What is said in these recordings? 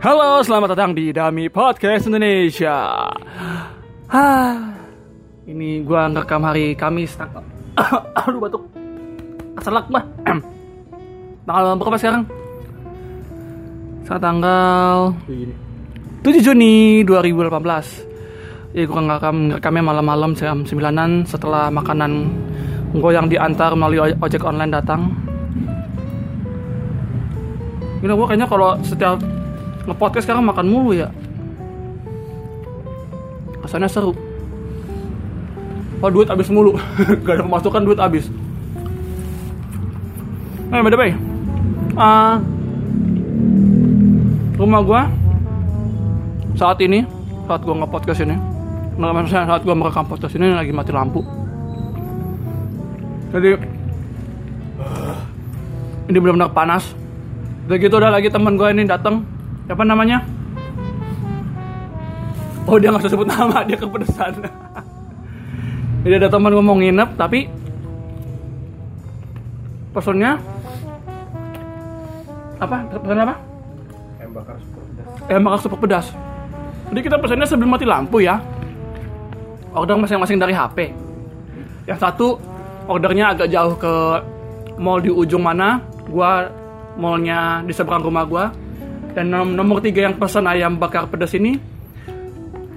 Halo, selamat datang di Dami Podcast Indonesia. Hah, ini gua ngerekam hari Kamis. Aduh batuk. Keselak gua. tanggal berapa sekarang? Sekarang tanggal 7 Juni 2018. Ya, gua ngerekam ngerekamnya malam-malam jam 9 setelah makanan gue yang diantar melalui oj- ojek online datang. Gila gue kayaknya kalau setiap nge-podcast sekarang makan mulu ya. Kesannya seru. Oh duit habis mulu. Gak ada pemasukan duit habis. Eh by the ah, rumah gua saat ini saat gua nge-podcast ini nah, maksudnya saat gua merekam podcast ini lagi mati lampu jadi ini benar-benar panas udah gitu udah lagi teman gue ini datang siapa namanya? Oh dia nggak usah sebut nama dia kepedesan. Jadi ada teman mau nginep tapi pesennya apa? Pesan apa? Ayam bakar super pedas. ayam bakar super pedas. Jadi kita pesannya sebelum mati lampu ya. Order masing-masing dari HP yang satu ordernya agak jauh ke mall di ujung mana. Gua mallnya di seberang rumah gua dan nom- nomor tiga yang pesan ayam bakar pedas ini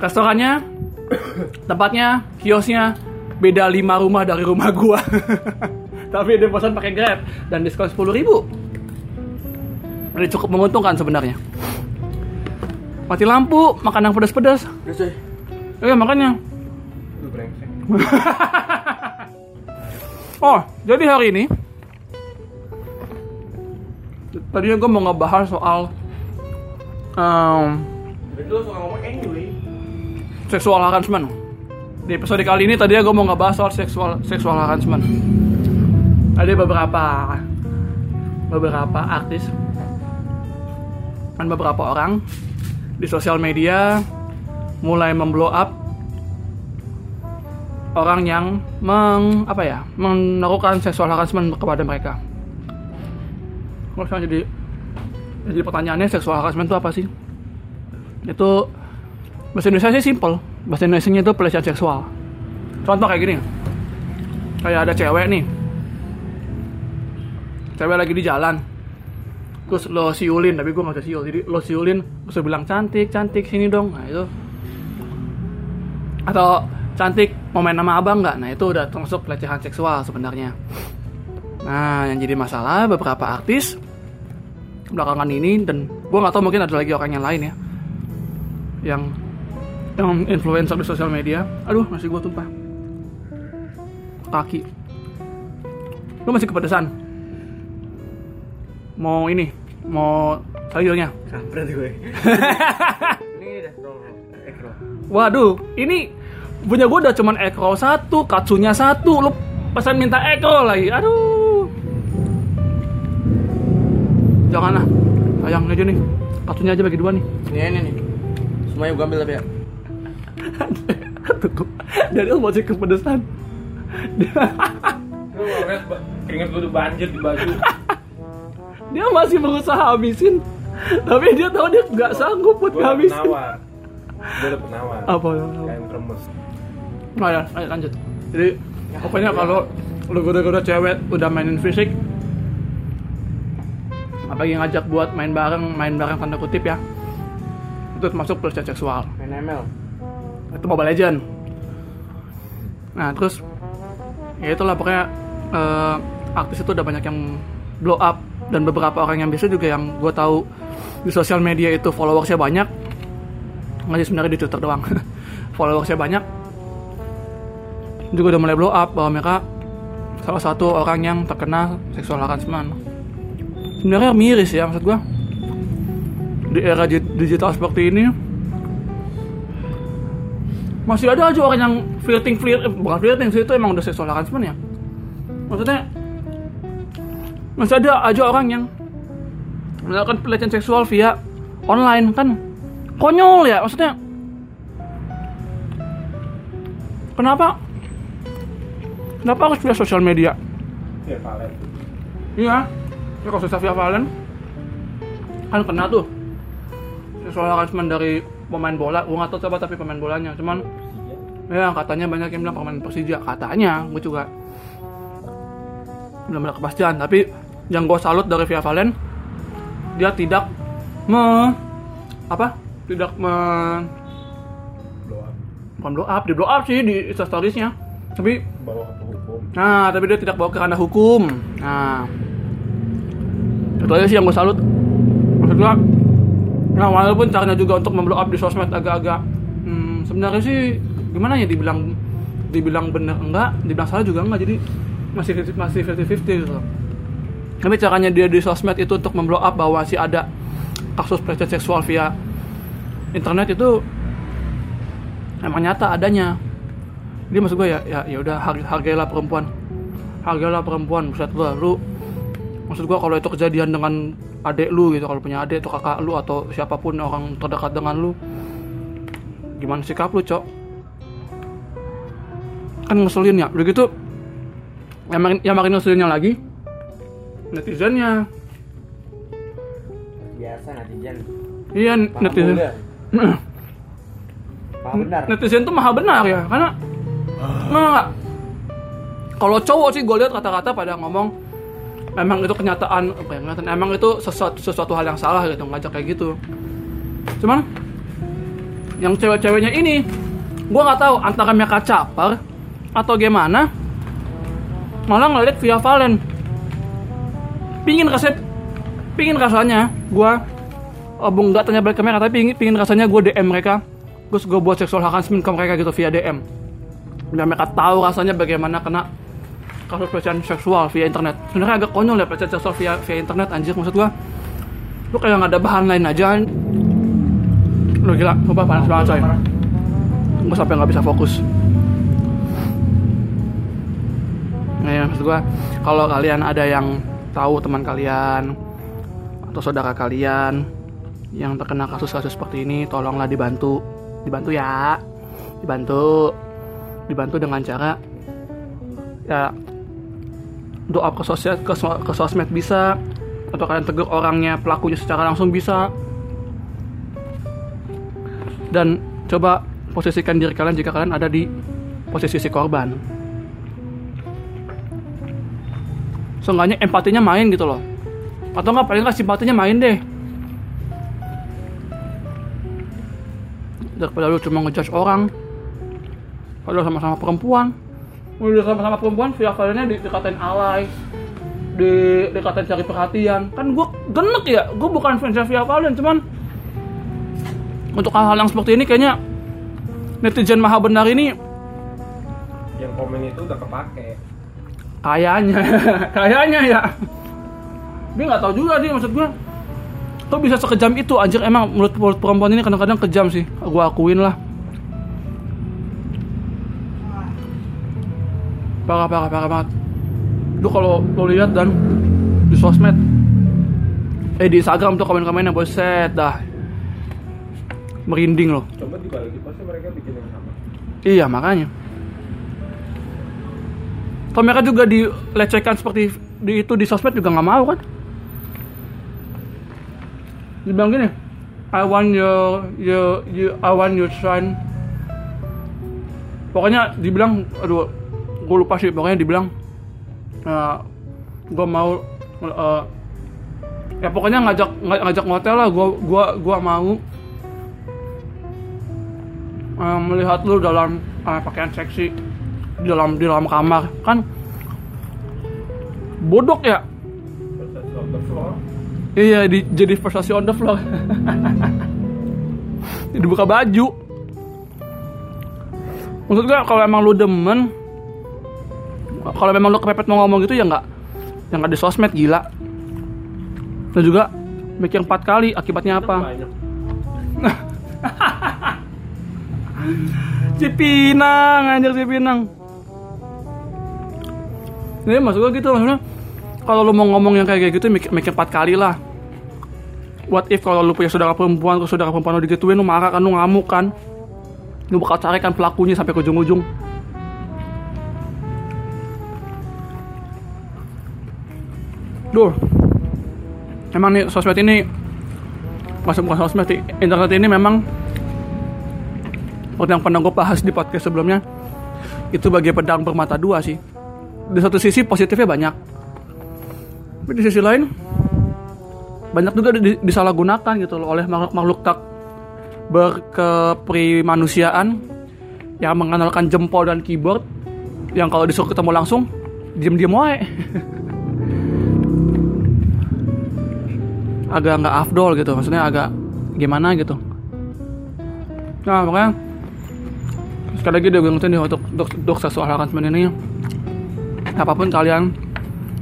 restorannya tempatnya kiosnya beda lima rumah dari rumah gua. Tapi dia pesan pakai grab dan diskon sepuluh ribu. Ini cukup menguntungkan sebenarnya. Mati lampu makan yang pedas-pedas eh makanya. Oh, jadi hari ini tadinya gue mau ngebahas soal anyway. seksual harassment. Di episode kali ini tadinya gue mau ngebahas soal seksual seksual harassment. Ada beberapa beberapa artis dan beberapa orang di sosial media mulai memblow up orang yang meng apa ya melakukan seksual harassment kepada mereka. Sekarang jadi jadi pertanyaannya seksual harassment itu apa sih? Itu bahasa Indonesia sih simple. Bahasa Indonesia itu pelecehan seksual. Contoh kayak gini. Kayak ada cewek nih. Cewek lagi di jalan. Terus lo siulin, tapi gue gak bisa siul. Jadi lo siulin, terus bilang cantik, cantik sini dong. Nah itu. Atau cantik mau main sama abang nggak? Nah itu udah termasuk pelecehan seksual sebenarnya. Nah yang jadi masalah beberapa artis belakangan ini dan gue nggak tahu mungkin ada lagi orang yang lain ya yang yang influencer di sosial media. Aduh masih gue tumpah. Kaki. Lu masih kepedesan? Mau ini mau sayurnya? Kampret gue. Ini dah roll. Roll. waduh ini punya gue udah cuman roll satu katsunya satu. Lu pesan minta roll lagi. Aduh janganlah sayang aja nih katsunya aja bagi dua nih Ini ini nih. Semuanya gue ambil tapi ya. Tuh, Daniel masih kepedesan dia, Lu ngeliat keringet gue udah banjir di baju. dia masih berusaha habisin tapi dia tahu dia nggak sanggup buat udah habisin penawar. Gue udah penawar. apa Kayak kremes. nah ya ayo lanjut jadi pokoknya kalau lu goda-goda cewek udah mainin fisik apalagi ngajak buat main bareng main bareng tanda kutip ya. Itu termasuk pelecehan seksual. Main ML. itu Mobile Legend. Nah terus ya itulah pokoknya eh, artis itu udah banyak yang blow up. Dan beberapa orang yang biasa juga yang gue tahu di sosial media itu followersnya banyak. Nggak sih sebenarnya di Twitter doang. Followersnya banyak. Juga udah mulai blow up bahwa mereka salah satu orang yang terkena seksual harassment sebenarnya miris ya maksud gue di era di- digital seperti ini. Masih ada aja orang yang flirting flirt eh, bukan flirting sih itu emang udah seksual harassment ya. Maksudnya masih ada aja orang yang melakukan pelecehan seksual via online kan? Konyol ya maksudnya. Kenapa? Kenapa harus via sosial media? Ya iya ya kalau via Valen kan kena tuh. Sexual harassment dari pemain bola gue nggak tahu coba tapi pemain bolanya. Cuman ya katanya banyak yang bilang pemain Persija. Katanya gue juga belum ada kepastian. Tapi yang gue salut dari Via Valen dia tidak me apa? Tidak me Blow up. bukan blow up di blow up sih di storiesnya. Tapi Bawa ke hukum. Nah, tapi dia tidak bawa ke ranah hukum. Nah, itu aja sih yang gue salut. Maksud gua, nah walaupun caranya juga untuk memblow up di sosmed agak-agak, hmm, sebenarnya sih gimana ya dibilang dibilang benar enggak, dibilang salah juga enggak. Jadi masih masih 50-50 gitu. Tapi caranya dia di sosmed itu untuk memblow up bahwa si ada kasus pelecehan seksual via internet itu emang nyata adanya dia maksud gue ya ya ya udah harga, hargailah perempuan hargailah perempuan buset gue lu maksud gue kalau itu kejadian dengan adik lu gitu kalau punya adik atau kakak lu atau siapa pun orang terdekat dengan lu gimana sikap lu cok? Kan ngeselin ya? Udah gitu yang makin yang makin ngeselinnya lagi netizennya. Biasa netizen. iya Paham netizen. benar. netizen tuh maha benar ya karena nggak? Kalau cowok sih gue lihat kata-kata pada ngomong memang itu kenyataan apa ya, kenyataan? Emang itu sesuatu sesuatu hal yang salah gitu ngajak kayak gitu. Cuman yang cewek-ceweknya ini gue nggak tahu antara mereka capar atau gimana malah ngeliat via Valen. Pingin rasanya pingin rasanya gue oh, bung nggak tanya balik ke mereka tapi pingin, pingin rasanya gue DM mereka. Terus gue buat seksual harassment ke mereka gitu via DM biar mereka tahu rasanya bagaimana kena kasus pelecehan seksual via internet. Sebenarnya agak konyol ya pelecehan seksual via via internet anjir maksud gue lu kayak nggak ada bahan lain aja. Lu gila coba panas banget coy. Gue sampai nggak bisa fokus. Nah ya maksud gue kalau kalian ada yang tahu teman kalian atau saudara kalian yang terkena kasus-kasus seperti ini tolonglah dibantu. Dibantu ya. Dibantu. Dibantu dengan cara ya doa ke sosial ke, ke sosmed bisa atau kalian tegur orangnya pelakunya secara langsung bisa. Dan coba posisikan diri kalian jika kalian ada di posisi si korban. Seenggaknya empatinya main gitu loh. Atau nggak paling nggak simpatinya main deh. Daripada lu cuma ngejudge orang padahal sama-sama perempuan udah sama-sama perempuan via kaliannya di, dikatain alay di dikatain cari perhatian. Kan gue genek ya gue bukan fans via kalian cuman untuk hal-hal yang seperti ini kayaknya netizen maha benar ini Yang komen itu udah kepake. kayaknya kayaknya ya. Dia nggak tahu juga dia maksud gue kok bisa sekejam itu? Anjir emang menurut, menurut perempuan ini kadang-kadang kejam sih. Gue akuin lah parah parah parah banget lu kalau lo lihat dan di sosmed eh di Instagram tuh komen-komennya boset dah merinding loh Coba dibalik pasti mereka bikin yang sama. Iya makanya. Kalau mereka juga dilecehkan seperti di itu di sosmed juga nggak mau kan? Dibilang gini, I want your your you I want your son. Pokoknya dibilang, aduh, gue lupa sih. Pokoknya dibilang, gue mau, eh, ya pokoknya ngajak ngajak ngotel lah. Gue gua gua mau eh, melihat lu dalam eh, pakaian seksi di dalam di dalam kamar kan bodok ya iya di, jadi prestasi on the floor dibuka baju maksud gue kalau emang lu demen kalau memang lu kepepet mau ngomong gitu ya nggak ya nggak di sosmed gila dan juga mikir empat kali akibatnya apa. Cipinang, anjir Cipinang. Ini maksud gue gitu maksudnya kalau lu mau ngomong yang kayak gitu mikir, mikir empat kali lah. What if kalau lu punya saudara perempuan, kalau saudara perempuan lu digituin lu marah kan, lu ngamuk kan. Lu bakal cari kan pelakunya sampai ke ujung-ujung. Duh. Emang nih sosmed ini masuk bukan sosmed sih. internet ini memang seperti yang pernah gue bahas di podcast sebelumnya itu bagi pedang bermata dua sih di satu sisi positifnya banyak tapi di sisi lain banyak juga di- disalahgunakan gitu loh oleh makhluk makhluk tak berkeprimanusiaan yang mengandalkan jempol dan keyboard yang kalau disuruh ketemu langsung diem-diem wae agak nggak afdol gitu maksudnya agak gimana gitu. Nah makanya sekali lagi dia gue ngerti nih untuk untuk, untuk seksual harassment ini apa pun kalian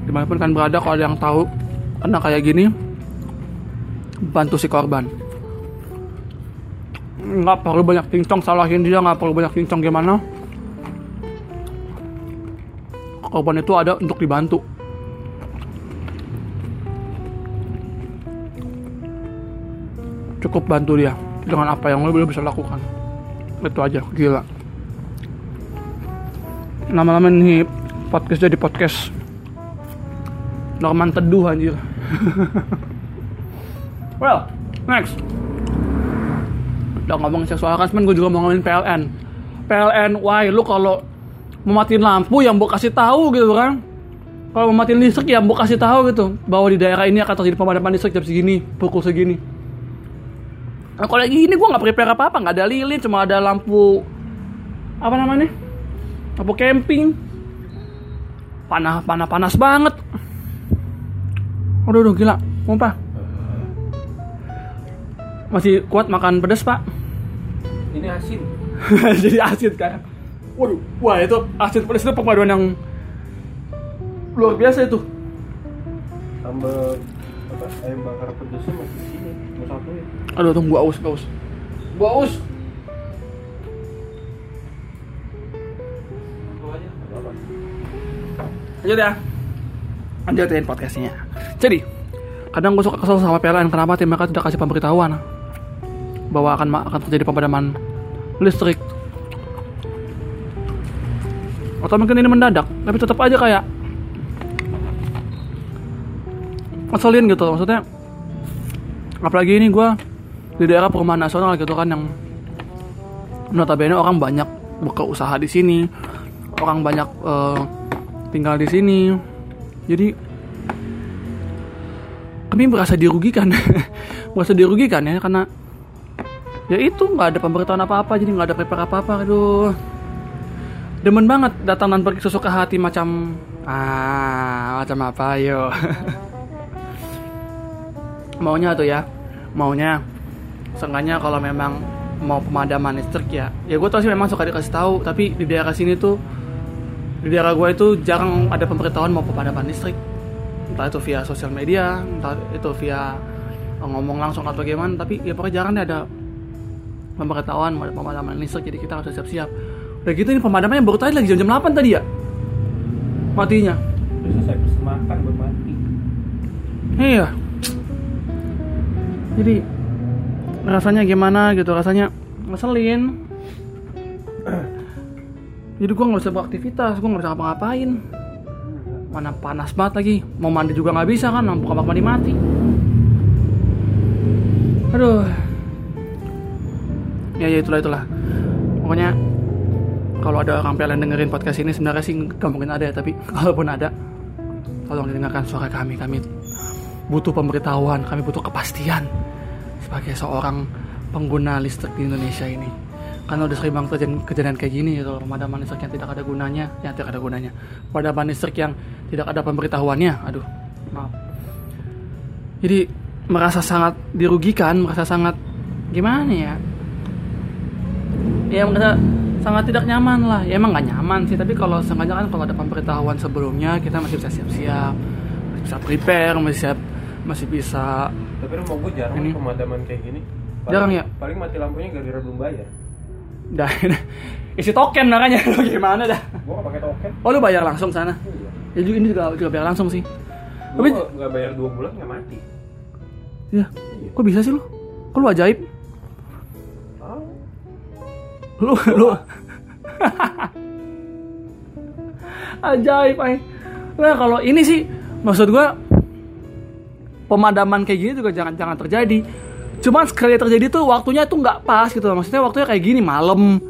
di mana pun kalian berada kalau ada yang tahu kena kayak gini bantu si korban. Nggak perlu banyak cincong salahin dia nggak perlu banyak cincong gimana? Korban itu ada untuk dibantu cukup bantu dia dengan apa yang lo bisa lakukan. Itu aja gila. Lama-lama nih podcast jadi podcast Norman teduh anjir. Well next. Udah ngomong seksual harassment gue juga mau ngomongin PLN. PLN why? Lu kalau mau matiin lampu yang mau kasih tahu gitu kan? Kalau mau matiin listrik ya mau kasih tahu gitu. Bahwa di daerah ini akan terjadi pemadaman listrik jam segini pukul segini Nah, kalau lagi ini gue nggak prepare apa apa nggak ada lilin cuma ada lampu apa namanya lampu camping panah panah panas banget aduh, aduh gila mumpah masih kuat makan pedas pak Ini asin. jadi asin kan waduh wah itu asin pedas itu perpaduan yang luar biasa itu Tambah apa? Ayam bakar pedasnya masih sini. Satu ya. aduh tunggu aus aus. Gua aus. Lanjut ya. Lanjutin podcastnya. Jadi kadang gue suka kesel sama PLN. Kenapa? Tim mereka tidak kasih pemberitahuan. Bahwa akan akan terjadi pemadaman listrik. Atau mungkin ini mendadak tapi tetap aja kayak ngeselin gitu. Maksudnya apalagi ini gue di daerah perumahan nasional gitu kan yang notabene orang banyak buka usaha di sini orang banyak eh, tinggal di sini. Jadi kami merasa dirugikan. Merasa dirugikan ya karena ya itu nggak ada pemberitahuan apa apa jadi nggak ada paper apa apa aduh. Demen banget datang dan pergi sesuka hati macam ah macam apa yo maunya tuh ya. Maunya seenggaknya kalau memang mau pemadaman listrik ya. Ya gue tau sih memang suka dikasih tahu tapi di daerah sini tuh di daerah gue itu jarang ada pemberitahuan mau pemadaman listrik. Entah itu via sosial media entah itu via ngomong langsung atau gimana tapi ya pokoknya jarang deh ada pemberitahuan mau ada pemadaman listrik jadi kita harus siap-siap. Udah gitu ini pemadamannya baru tadi lagi jam-jam 8 tadi ya? Matinya. Udah selesai mati. iya jadi rasanya gimana gitu? Rasanya ngeselin. Jadi gue nggak bisa beraktivitas gue nggak bisa ngapa-ngapain. Mana panas banget lagi. Mau mandi juga nggak bisa kan lampu kamar mandi mati. Aduh. Ya ya itulah itulah. Pokoknya kalau ada orang PLN dengerin podcast ini sebenarnya sih nggak mungkin ada ya tapi kalaupun ada tolong didengarkan suara kami kami butuh pemberitahuan kami butuh kepastian sebagai seorang pengguna listrik di Indonesia ini. Karena udah sering banget kejadian, kejadian kayak gini gitu. Pemadaman listrik yang tidak ada gunanya yang tidak ada gunanya. Pemadaman listrik yang tidak ada pemberitahuannya aduh maaf. Jadi merasa sangat dirugikan merasa sangat gimana ya? Ya merasa sangat tidak nyaman lah. Ya emang nggak nyaman sih tapi kalau sengaja kan kalau ada pemberitahuan sebelumnya kita masih bisa siap-siap bisa prepare masih siap masih bisa Tapi rumah gue jarang Ini. pemadaman kayak gini. Jarang ya? Paling mati lampunya gara-gara belum bayar. dah isi token makanya lu gimana dah Gue gak pakai token. oh lu bayar langsung sana Iya. ya juga ini juga, juga bayar langsung sih Gue Tapi- nggak bayar dua bulan nggak mati. ya kok bisa sih lu kok lu ajaib Ah, lu lu ajaib ay nah kalau ini sih maksud gua pemadaman kayak gini juga jangan jangan terjadi. Cuman sekali terjadi tuh waktunya tuh nggak pas gitu maksudnya waktunya kayak gini malam.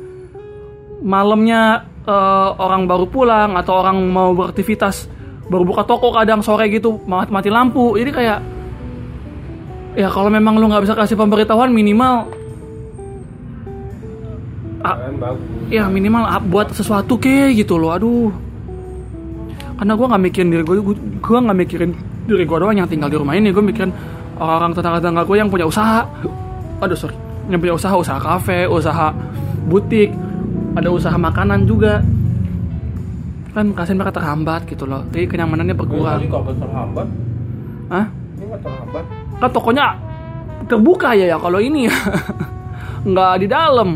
Malamnya eh, orang baru pulang atau orang mau beraktivitas baru buka toko kadang sore gitu mati, mati lampu. Jadi kayak ya kalau memang lu nggak bisa kasih pemberitahuan minimal bagus. ya minimal buat sesuatu ke gitu loh. Aduh karena gue nggak mikirin diri gue gue nggak mikirin diri gue doang yang tinggal di rumah ini. Gue mikirin orang-orang tetangga-tetangga gue yang punya usaha. Aduh sorry. Yang punya usaha usaha kafe usaha butik ada usaha makanan juga. Kan kasihan mereka terhambat gitu loh. Jadi kenyamanannya berkurang. Ini kok nggak terhambat? Hah? ini nggak terhambat. Kan tokonya terbuka ya ya kalau ini. Ya nggak di dalam.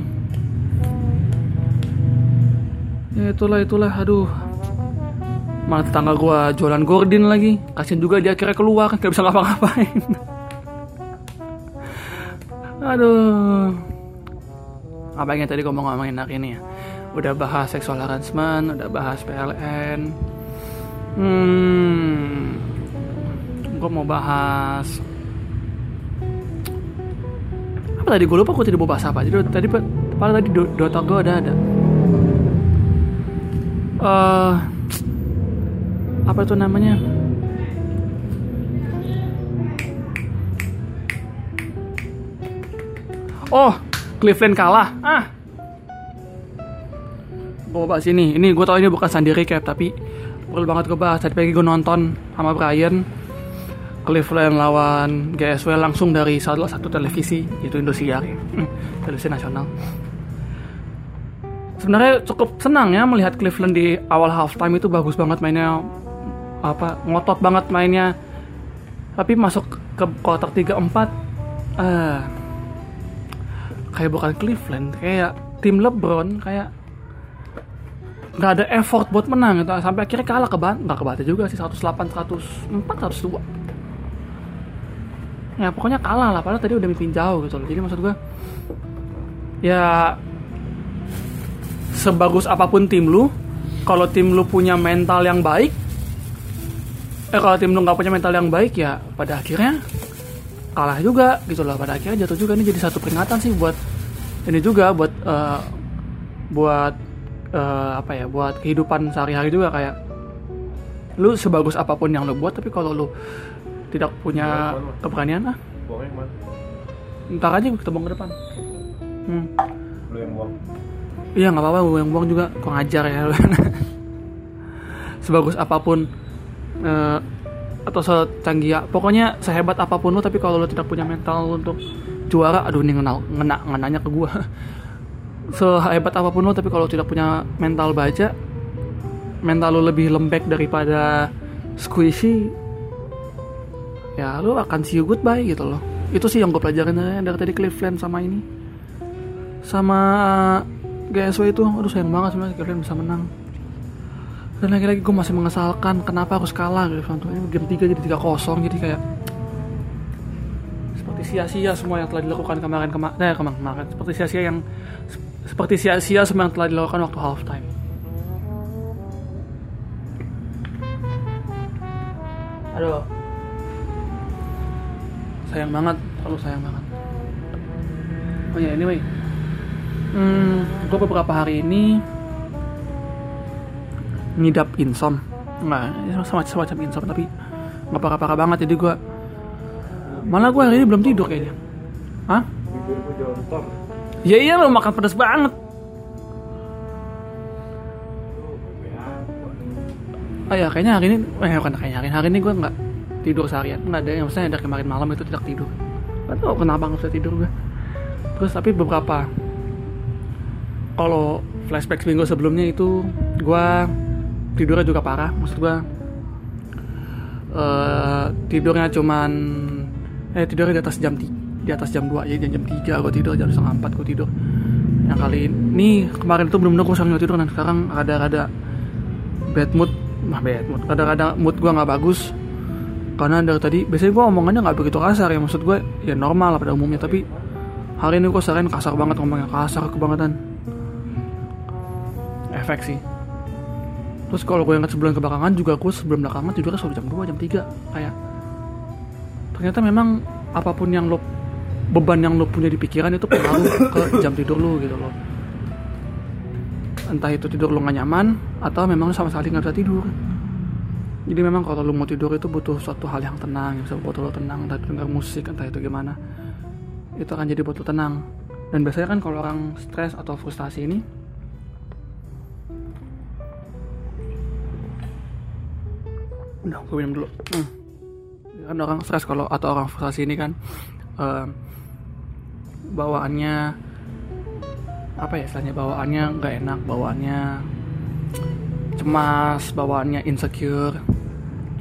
Ya itulah itulah. Aduh malah tetangga gua jualan gordin lagi. Kasian juga dia akhirnya keluar nggak bisa ngapa-ngapain. Aduh. Apa yang tadi ngomong ngomongin hari ini ya? Udah bahas sexual harassment udah bahas PLN hmm. Gue mau bahas apa tadi? Gue lupa gue tidak mau bahas apa. Jadi tadi pada tadi do- Dota gue ada ada. Eh apa itu namanya? Oh Cleveland kalah. Ah. Mau bahas ini. Gue tau ini bukan sandi recap tapi perlu banget gue bahas. Tadi pagi gue nonton sama Brian. Cleveland lawan GSW langsung dari salah satu televisi yaitu Indosiar. Hmm, televisi nasional. Sebenarnya cukup senang ya melihat Cleveland di awal halftime itu bagus banget mainnya apa ngotot banget mainnya. Tapi masuk ke quarter 3 4 ah kayak bukan Cleveland kayak tim LeBron kayak nggak ada effort buat menang gitu. sampai akhirnya kalah ke Ban nggak ke Bante juga sih 108 104 102 ya pokoknya kalah lah padahal tadi udah mimpin jauh gitu loh. Jadi maksud gue ya sebagus apa pun tim lu kalau tim lu punya mental yang baik eh kalau tim lu nggak punya mental yang baik ya pada akhirnya kalah juga gitu loh. Pada akhirnya jatuh juga. Ini jadi satu peringatan sih buat ini juga buat eh, buat eh, apa ya buat kehidupan sehari-hari juga. Kayak lu sebagus apa pun yang lu buat tapi kalau lu tidak punya keberanian ah. Ntar aja buang ke depan. Hmm. lu yang buang. Iya nggak apa-apa. Gue yang buang juga. Kurang ajar ya. Sebagus apa pun eh, Atau secanggih ya Pokoknya sehebat apa pun lo Tapi kalau lo tidak punya mental untuk juara Aduh ini ngena, ngena, ngenanya ke gue Sehebat apa pun lo Tapi kalau tidak punya mental baja Mental lo lebih lembek daripada squishy Ya lo akan see you goodbye gitu loh. Itu sih yang gue pelajarin eh, dari tadi Cleveland sama ini. Sama GSW itu aduh sayang banget sebenarnya kalian bisa menang dan lagi-lagi gue masih mengesalkan kenapa harus kalah gitu. Ini game 3 jadi 3-0 jadi kayak seperti sia-sia semua yang telah dilakukan kemarin kemarin eh, kemarin kemarin. Seperti sia-sia yang seperti sia-sia semua yang telah dilakukan waktu halftime. Aduh sayang banget terlalu sayang banget. Oh ya anyway. Hmm, gue beberapa hari ini ngidap insom nggak ya sama semacam insom tapi nggak parah-parah banget. Jadi gue malah gue hari ini belum tidur kayaknya. Jontor Ya iya lo makan pedas banget. Oh ya kayaknya hari ini Eh bukan kayaknya hari, hari ini gue nggak tidur seharian. Nggak ada yang maksudnya dari kemarin malam itu tidak tidur. Gak tau kenapa nggak bisa tidur gue Terus tapi beberapa Kalau flashback seminggu sebelumnya itu Gue tidurnya juga parah. Maksud gue eh, Tidurnya cuman Eh tidurnya di atas jam 3 Di atas jam 2 Jadi jam 3 gue tidur Jam setengah 4 gue tidur. Yang kali ini Kemarin itu bener-bener gue sambil tidur Dan sekarang rada-rada Bad mood Nah bad mood Rada-rada mood gue gak bagus. Karena dari tadi biasanya gue omongannya nggak begitu kasar ya maksud gue ya normal lah pada umumnya tapi hari ini gue sering kasar banget ngomongnya kasar kebangetan. Efek sih terus kalau gue ingat sebulan kebelakangan juga gue sebelum belakangan tidurnya selalu jam 2 jam 3 kayak ternyata memang apa pun yang lo beban yang lu punya di pikiran itu pengaruh ke jam tidur lu gitu loh. Entah itu tidur lu gak nyaman atau memang sama sekali nggak bisa tidur. Jadi memang kalau lu mau tidur itu butuh suatu hal yang tenang yang bisa buat lu tenang entah itu denger musik entah itu gimana. Itu akan jadi buat lu tenang. Dan biasanya kan kalau orang stres atau frustasi ini udah gue minum dulu. Hmm. kan orang stres kalau atau orang frustasi ini kan eh, bawaannya apa ya istilahnya? Bawaannya nggak enak bawaannya cemas bawaannya insecure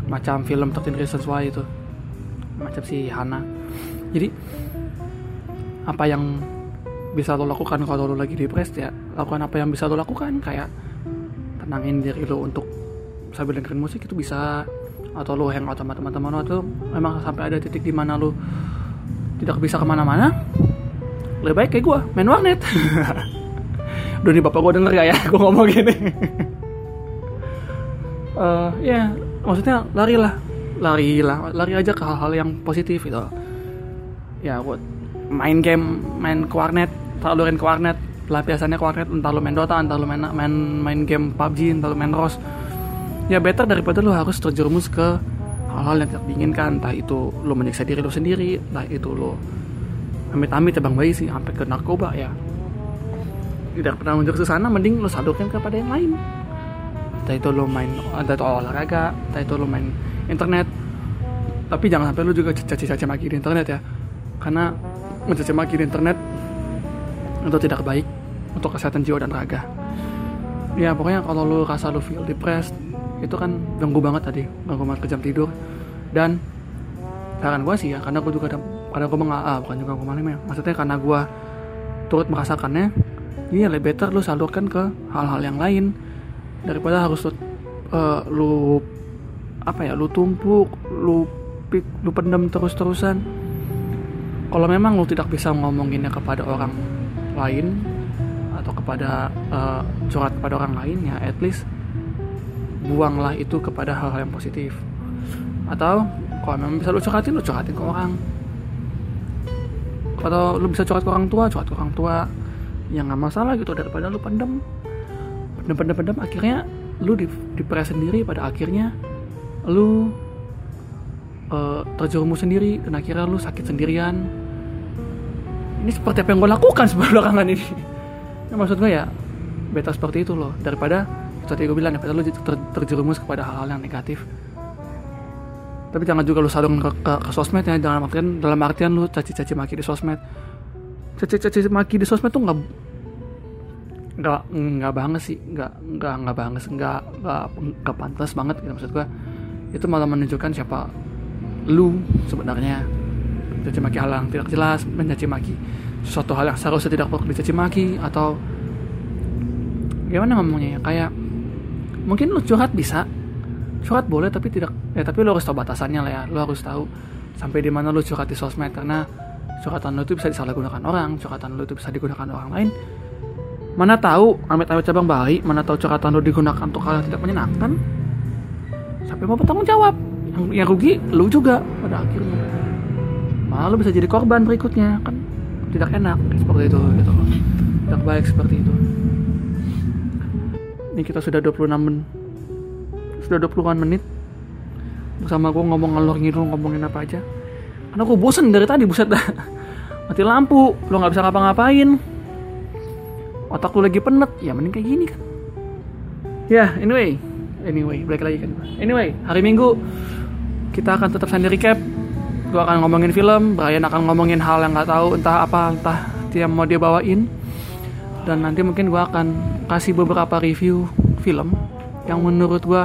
macam film 13 Reasons Why itu. Macam si Hana. Jadi apa yang bisa lo lakukan kalau lo lagi depressed ya lakukan apa yang bisa lo lakukan. Kayak tenangin diri lo untuk sambil dengerin musik itu bisa atau lo hangout sama teman-teman lo atau memang sampai ada titik di mana lo tidak bisa ke mana-mana lebih baik kayak gue main warnet. Udah nih bapak gue denger gak ya gue ngomong gini. Eh, ya maksudnya lari lah. Lari lah lari aja ke hal-hal yang positif gitu. Ya buat main game main ke warnet talurin ke warnet pelampiasannya ke warnet entah lu main Dota entah lu main main main game PUBG entah lu main ROS ya better daripada lu harus terjerumus ke hal-hal yang tidak diinginkan. Entah itu lu menyiksa diri lu sendiri entah itu lu amit-amit tebang bayi sih sampai ke narkoba ya. Tidak pernah menjurus ke sana mending lu salurkan kepada yang lain. Entah itu lu main entah itu olahraga entah itu lu main internet. Tapi jangan sampai lu juga caci-caci maki di internet ya. Karena mencaci maki di internet itu tidak baik untuk kesehatan jiwa dan raga ya pokoknya kalau lu rasa lu feel depressed itu kan ganggu banget tadi ganggu banget ke jam tidur. Dan saran gue sih ya karena gue juga karena gue mengal ah, bukan juga gue malam ya maksudnya karena gue turut merasakannya ini lebih better lu salurkan ke hal-hal yang lain daripada harus lu, eh, lu apa ya lu tumpuk lu pik, lu pendam terus-terusan. Kalau memang lu tidak bisa ngomonginnya kepada orang lain kepada eh, curhat kepada orang lain ya at least buanglah itu kepada hal-hal yang positif. Atau kalau memang bisa lu curhatin lu curhatin ke orang. Atau lu bisa curhat ke orang tua curhat ke orang tua. Yang nggak masalah gitu daripada lu pendem. Pendem pendem pendem akhirnya lu di depres sendiri pada akhirnya lu eh, terjerumus sendiri dan akhirnya lu sakit sendirian. Ini seperti apa yang gue lakukan sebelum belakangan ini ya, maksud gue ya beta seperti itu loh. Daripada seperti gue bilang daripada lu ter- terjerumus kepada hal-hal yang negatif. Tapi jangan juga lu salung ke, ke, ke sosmed ya dalam artian dalam artian lu caci-caci maki di sosmed. Caci-caci maki di sosmed tuh nggak nggak nggak banget sih nggak nggak nggak banget nggak nggak pantas banget gitu maksud gua. Itu malah menunjukkan siapa lu sebenarnya. Caci maki hal yang tidak jelas mencaci maki suatu hal yang seharusnya tidak perlu dicaci maki atau gimana ngomongnya ya? Kayak mungkin lu curhat bisa. Curhat boleh tapi tidak ya tapi lu harus tahu batasannya lah ya. Lu harus tahu sampai di mana lu curhat di sosmed. Karena curhatan lu itu bisa disalahgunakan orang curhatan lu itu bisa digunakan orang lain. Mana tahu amit-amit cabang bayi mana tahu curhatan lu digunakan untuk hal yang tidak menyenangkan. Sampai mau bertanggung jawab. Yang, yang rugi lu juga pada akhirnya. Malah lu bisa jadi korban berikutnya kan tidak enak seperti itu gitu. Tidak baik seperti itu. Ini kita sudah 26 menit sudah 20-an menit. Bersama gue ngomong ngalor ngidul ngomongin apa aja. Karena gue bosen dari tadi buset. Dah mati lampu lo nggak bisa ngapa-ngapain. Otak lu lagi penet ya mending kayak gini kan. Ya anyway. Anyway balik lagi kan. Anyway hari minggu kita akan tetap sandi recap gue akan ngomongin film Brian akan ngomongin hal yang nggak tahu entah apa entah dia mau dia bawain. Dan nanti mungkin gue akan kasih beberapa review film yang menurut gue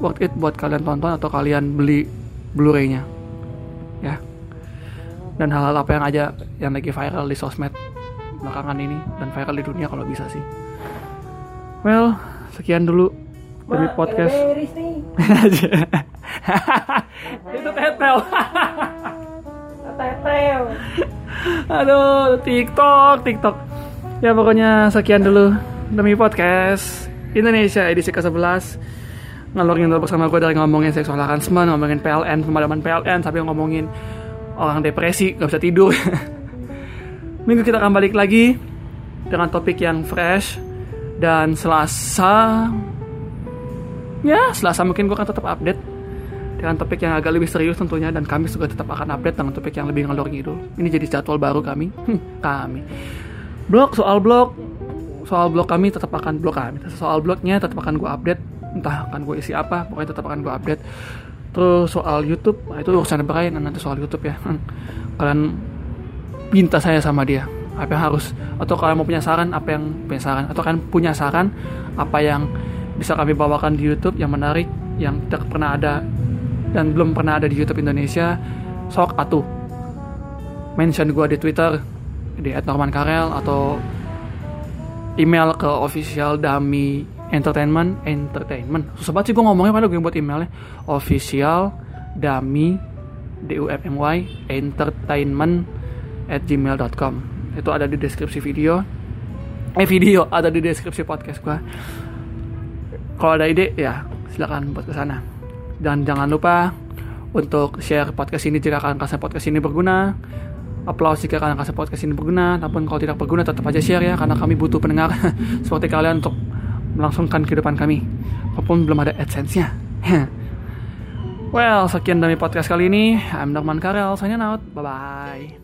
worth it buat kalian tonton atau kalian beli Blu-ray-nya. Ya. Dan hal-hal apa yang aja yang lagi viral di sosmed belakangan ini dan viral di dunia kalau bisa sih. Well sekian dulu dari podcast itu tetel. Tetel. aduh tiktok tiktok. Ya pokoknya sekian dulu demi podcast Indonesia edisi ke-11 ngalor ngidul bersama gue dari ngomongin seksual harassment, ngomongin PLN, pemadaman PLN, sampai ngomongin orang depresi, gak bisa tidur. Minggu kita akan balik lagi dengan topik yang fresh dan Selasa. Ya Selasa mungkin gue akan tetap update dengan topik yang agak lebih serius tentunya dan kami juga tetap akan update dengan topik yang lebih ngalor ngidul. Ini jadi jadwal baru kami. kami. Blog soal blog soal blog kami tetap akan blog kami. Soal blognya tetap akan gue update. Entah akan gue isi apa, pokoknya tetap akan gue update. Terus soal YouTube, nah itu urusan Brian nanti soal YouTube ya. Kalian minta saya sama dia apa yang harus atau kalian mau punya saran apa yang punya saran atau kalian punya saran apa yang bisa kami bawakan di YouTube yang menarik yang tidak pernah ada dan belum pernah ada di YouTube Indonesia sok atuh. Mention gue di Twitter di @normankarel atau email ke official dami entertainment entertainment. Susah banget sih gue ngomongnya pada gue buat emailnya. Official dami d u f m y entertainment at gmail.com itu ada di deskripsi video. Eh video ada di deskripsi podcast gua. Kalau ada ide ya silakan buat ke sana dan jangan lupa untuk share podcast ini jika kalian rasa podcast ini berguna. Upload jika kalian rasa podcast ini berguna. Namun kalau tidak berguna tetap aja share ya karena kami butuh pendengar. Seperti kalian untuk melangsungkan kehidupan kami. Walaupun belum ada adsense-nya. Well sekian dari podcast kali ini. I'm Norman Karel signing out. Bye bye